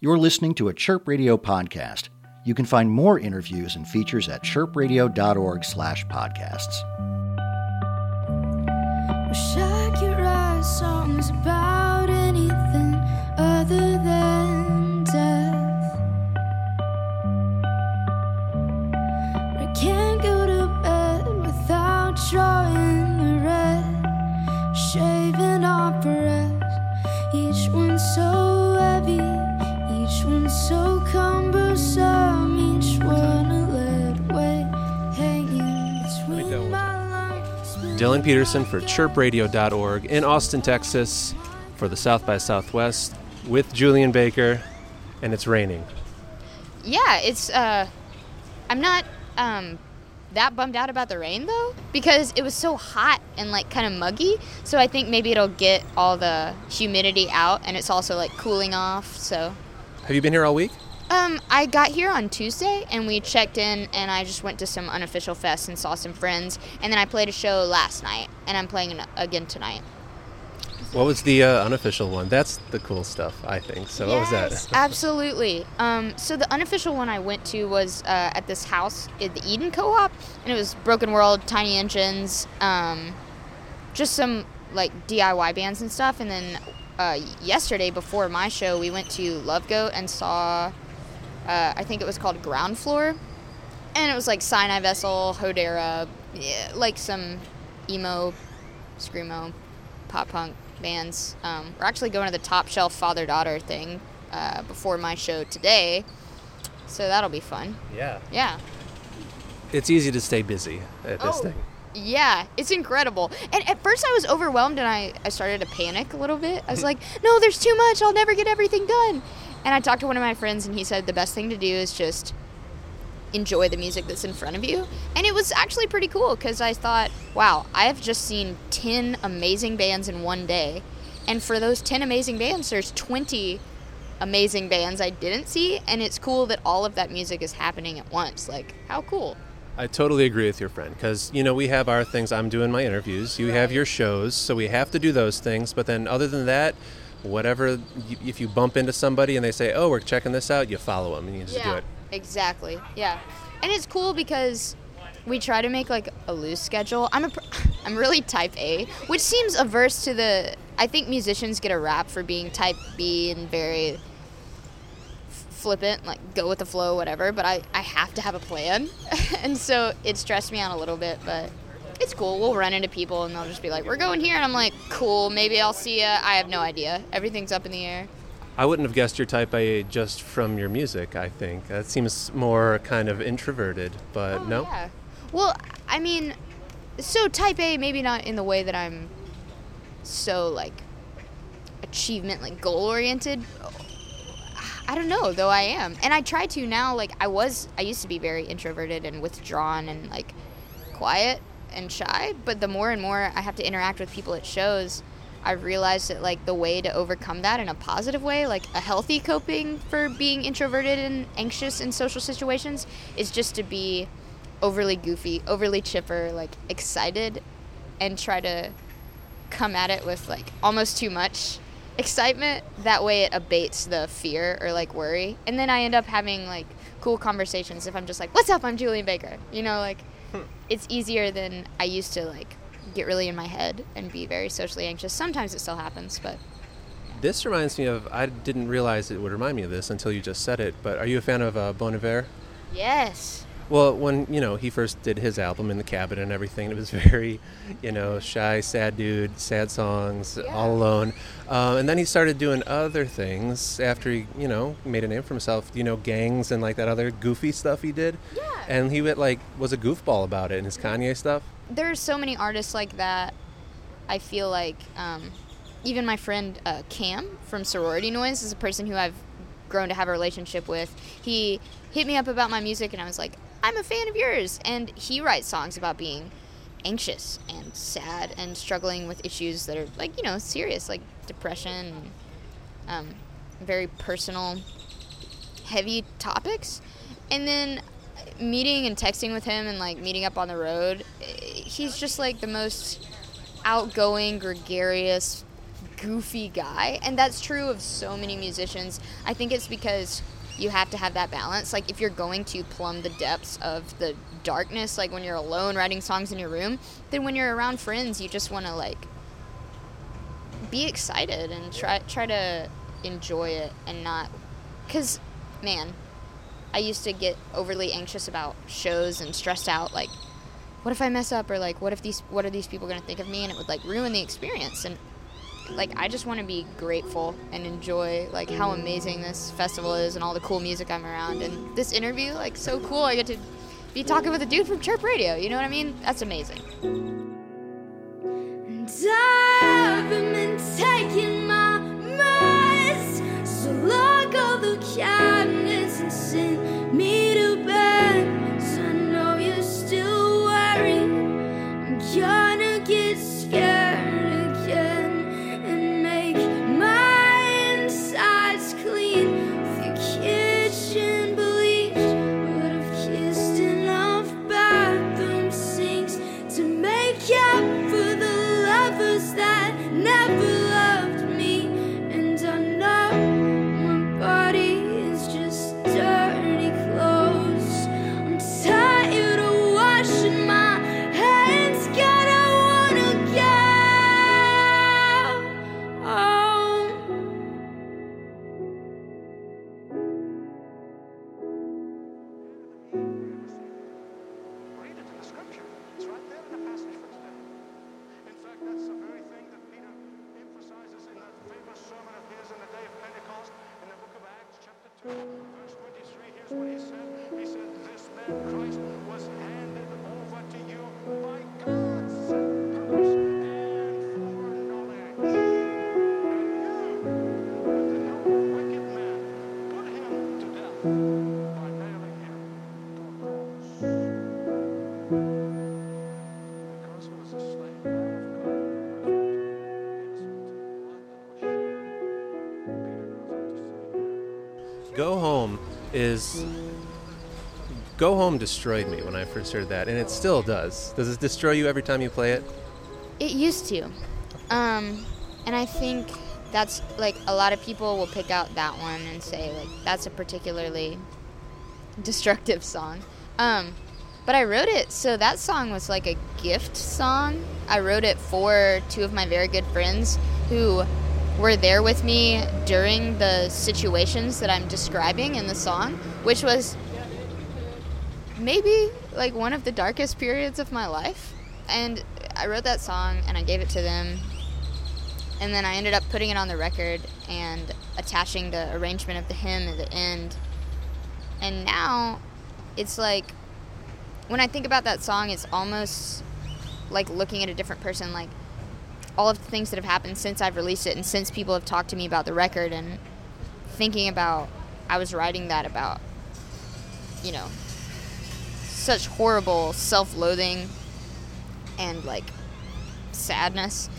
You're listening to a Chirp Radio podcast. You can find more interviews and features at chirpradio.org Dylan Peterson for chirpradio.org in Austin, Texas for the South by Southwest with Julien Baker, and it's raining. Yeah, it's uh I'm not um that bummed out about the rain though because it was so hot and like kind of muggy. So I think maybe it'll get all the humidity out and it's also like cooling off. So Have you been here all week? Um I got here on Tuesday and we checked in and I just went to some unofficial fest and saw some friends and then I played a show last night and I'm playing again tonight. What was the uh, unofficial one? That's the cool stuff, I think. So what was that? absolutely. Um, so the unofficial one I went to was uh, at this house at the Eden Co-op, and it was Broken World, Tiny Engines, um, just some like DIY bands and stuff. And then uh, yesterday before my show, we went to Love Goat and saw, uh, I think it was called Ground Floor, and it was like Sinai Vessel, Hodera, yeah, like some emo, screamo, pop punk bands. Um, we're actually going to the Top Shelf Father Daughter thing uh, before my show today, so that'll be fun. Yeah. Yeah. It's easy to stay busy at this Oh. thing. Yeah, it's incredible. And at first I was overwhelmed and I, I started to panic a little bit. I was like, no, there's too much. I'll never get everything done. And I talked to one of my friends and he said the best thing to do is just enjoy the music that's in front of you. And it was actually pretty cool because I thought, wow, I have just seen 10 amazing bands in one day. And for those 10 amazing bands, there's 20 amazing bands I didn't see. And it's cool that all of that music is happening at once. Like, how cool. I totally agree with your friend because you know we have our things. I'm doing my interviews. You have your shows, so we have to do those things. But then, other than that, whatever, if you bump into somebody and they say, "Oh, we're checking this out," you follow them and you just do it. Exactly. Yeah. And it's cool because we try to make like a loose schedule. I'm a I'm really type A, which seems averse to the I think musicians get a rap for being type B and very f- flippant, like go with the flow, whatever, but I, I have to have a plan. and so it stressed me out a little bit, but it's cool. We'll run into people and they'll just be like, "We're going here." And I'm like, "Cool, maybe I'll see ya." I have no idea. Everything's up in the air. I wouldn't have guessed your type A just from your music. I think that seems more kind of introverted, but Oh, no. Yeah. Well, I mean, so type A, maybe not in the way that I'm so like achievement, like goal oriented. I don't know, though I am. And I try to now, like, I was, I used to be very introverted and withdrawn and like quiet and shy. But the more and more I have to interact with people at shows, I've realized that like the way to overcome that in a positive way, like a healthy coping for being introverted and anxious in social situations, is just to be overly goofy, overly chipper, like excited, and try to come at it with like almost too much excitement. That way it abates the fear or like worry. And then I end up having like cool conversations if I'm just like, What's up? I'm Julien Baker. You know, like it's easier than I used to like get really in my head and be very socially anxious. Sometimes it still happens, but This reminds me of. I didn't realize it would remind me of this until you just said it. But are you a fan of uh, Bon Iver? yes. Well, when you know he first did his album in the cabin and everything, it was very, you know, shy, sad dude, sad songs, all alone. Uh, and then he started doing other things after he, you know, made a name for himself. You know, Gayngs and like that other goofy stuff he did. Yeah. And he went like was a goofball about it in his Kanye stuff. there are so many artists like that. I feel like um, even my friend uh, Cam from Sorority Noise is a person who I've grown to have a relationship with. He hit me up about my music, and I was like, I'm a fan of yours. And he writes songs about being anxious and sad and struggling with issues that are like you know serious, like depression, um, very personal, heavy topics. And then meeting and texting with him and like meeting up on the road, he's just like the most outgoing, gregarious, goofy guy, and that's true of so many musicians. I think it's because you have to have that balance. Like if you're going to plumb the depths of the darkness, like when you're alone writing songs in your room, then when you're around friends, you just want to like be excited and try try to enjoy it and not cuz man, I used to get overly anxious about shows and stressed out like what if I mess up or like what if these what are these people going to think of me and it would like ruin the experience and like I just want to be grateful and enjoy like how amazing this festival is and all the cool music I'm around. And this interview like so cool I get to be talking with a dude from Chirp Radio you know what I mean? That's amazing Go Home is. Go Home destroyed me when I first heard that, and it still does. Does it destroy you every time you play it? It used to. Um, and I think that's like a lot of people will pick out that one and say like that's a particularly destructive song. Um, but I wrote it so that song was like a gift song. I wrote it for two of my very good friends who were there with me during the situations that I'm describing in the song, which was maybe like one of the darkest periods of my life. And I wrote that song and I gave it to them. And then I ended up putting it on the record and attaching the arrangement of the hymn at the end. And now it's like when I think about that song, it's almost like looking at a different person, like all of the things that have happened since I've released it and since people have talked to me about the record and thinking about I was writing that about you know such horrible self-loathing and like sadness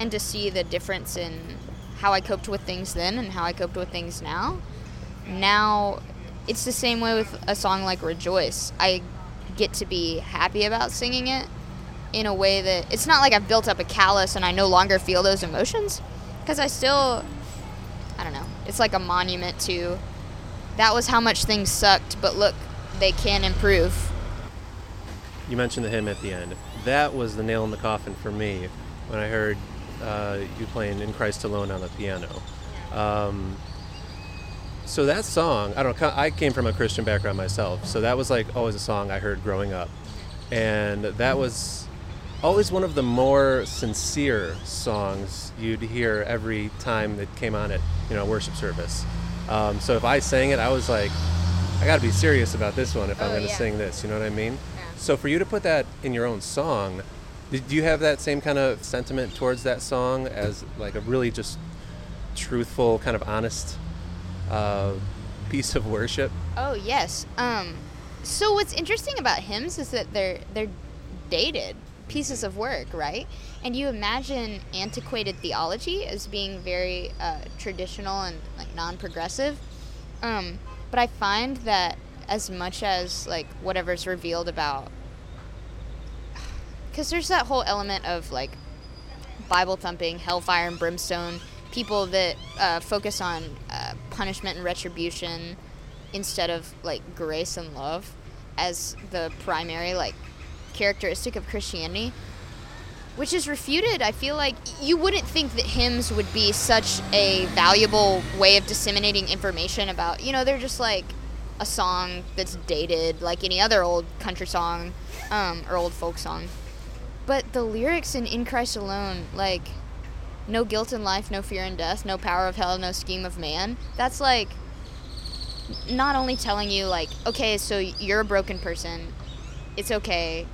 and to see the difference in how I coped with things then and how I coped with things now. Now it's the same way with a song like rejoice. I get to be happy about singing it in a way that it's not like I've built up a callus and I no longer feel those emotions because I still I don't know it's like a monument to that was how much things sucked but look they can improve You mentioned the hymn at the end. That was the nail in the coffin for me when I heard uh, you playing "In Christ Alone" on the piano. Um, so that song, I don't know. I came from a Christian background myself, so that was like always a song I heard growing up, and that was always one of the more sincere songs you'd hear every time that came on at you know worship service. Um, so if I sang it, I was like, I got to be serious about this one if I'm Oh, going to yeah. sing this. You know what I mean? Yeah. So for you to put that in your own song, did you have that same kind of sentiment towards that song as like a really just truthful, kind of honest uh, piece of worship? Oh yes. Um, so what's interesting about hymns is that they're they're dated pieces of work, right? And you imagine antiquated theology as being very uh, traditional and like non-progressive. Um, but I find that as much as like whatever's revealed about, because there's that whole element of like Bible thumping, hellfire and brimstone, people that uh, focus on uh, punishment and retribution instead of like grace and love as the primary like characteristic of Christianity, which is refuted. I feel like you wouldn't think that hymns would be such a valuable way of disseminating information about, you know, they're just like a song that's dated like any other old country song um, or old folk song. But the lyrics in In Christ Alone, like, no guilt in life, no fear in death, no power of hell, no scheme of man, that's like not only telling you, like, okay, so you're a broken person, it's okay,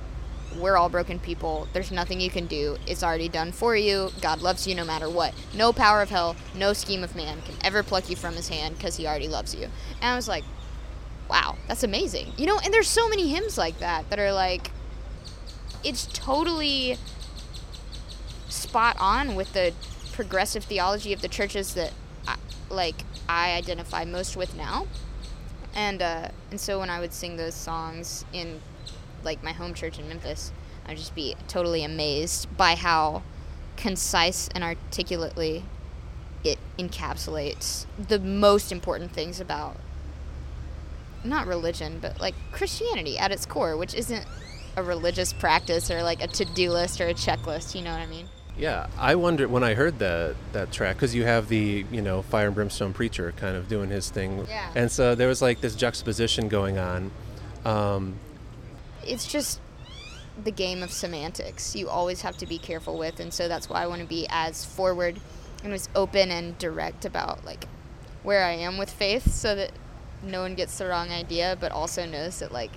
we're all broken people, there's nothing you can do, it's already done for you, God loves you no matter what. No power of hell, no scheme of man can ever pluck you from his hand because he already loves you. And I was like, wow, that's amazing. You know, and there's so many hymns like that that are like, it's totally spot on with the progressive theology of the churches that, I, like, I identify most with now. And uh, and so when I would sing those songs in, like, my home church in Memphis, I'd just be totally amazed by how concise and articulately it encapsulates the most important things about not religion, but like Christianity at its core, which isn't a religious practice or like a to-do list or a checklist. You know what I mean? Yeah, I wondered when I heard that that track because you have the you know fire and brimstone preacher kind of doing his thing, Yeah. and so there was like this juxtaposition going on. Um, It's just the game of semantics. You always have to be careful with, and so that's why I want to be as forward and as open and direct about like where I am with faith, so that no one gets the wrong idea, but also knows that like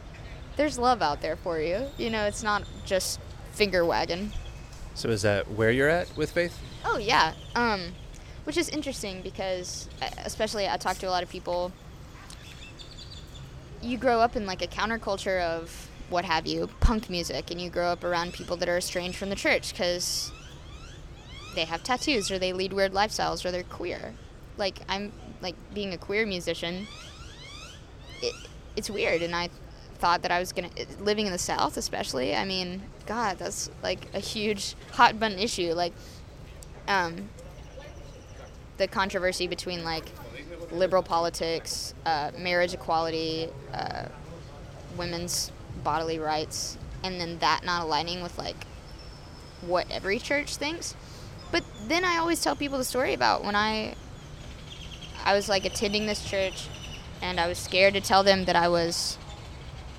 there's love out there for you. You know, it's not just finger wagging. so is that where you're at with faith? Oh yeah, um, which is interesting because, especially I talk to a lot of people. You grow up in like a counterculture of what have you, punk music, and you grow up around people that are estranged from the church because they have tattoos or they lead weird lifestyles or they're queer. Like I'm like being a queer musician. It, it's weird, and I thought that I was gonna living in the South, especially. I mean, God, that's like a huge hot button issue. Like, um, the controversy between like liberal politics, uh, marriage equality, uh, women's bodily rights, and then that not aligning with like what every church thinks. But then I always tell people the story about when I I was like attending this church and I was scared to tell them that I was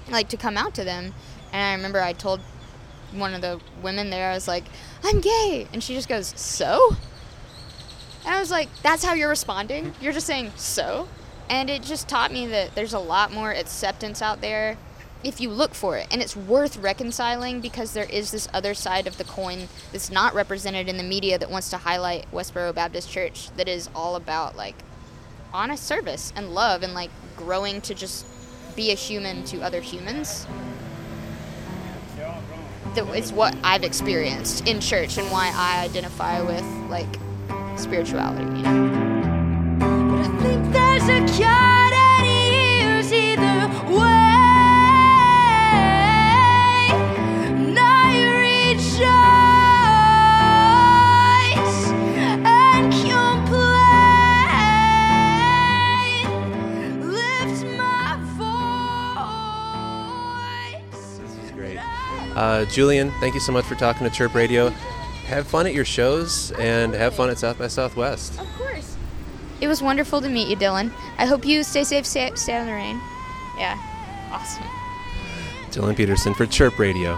like to come out to them. And I remember I told one of the women there, I was like, I'm gay. And she just goes, So? And I was like, That's how you're responding? You're just saying, So? And it just taught me that there's a lot more acceptance out there if you look for it. And it's worth reconciling because there is this other side of the coin that's not represented in the media that wants to highlight Westboro Baptist Church that is all about like honest service and love and like growing to just be a human to other humans. That is what I've experienced in church and why I identify with like spirituality. You know? Julien, thank you so much for talking to Chirp Radio. Have fun at your shows and have fun at South by Southwest. Of course. It was wonderful to meet you, Dylan. I hope you stay safe, stay, stay out of the rain. Yeah. Awesome. Dylan Peterson for Chirp Radio.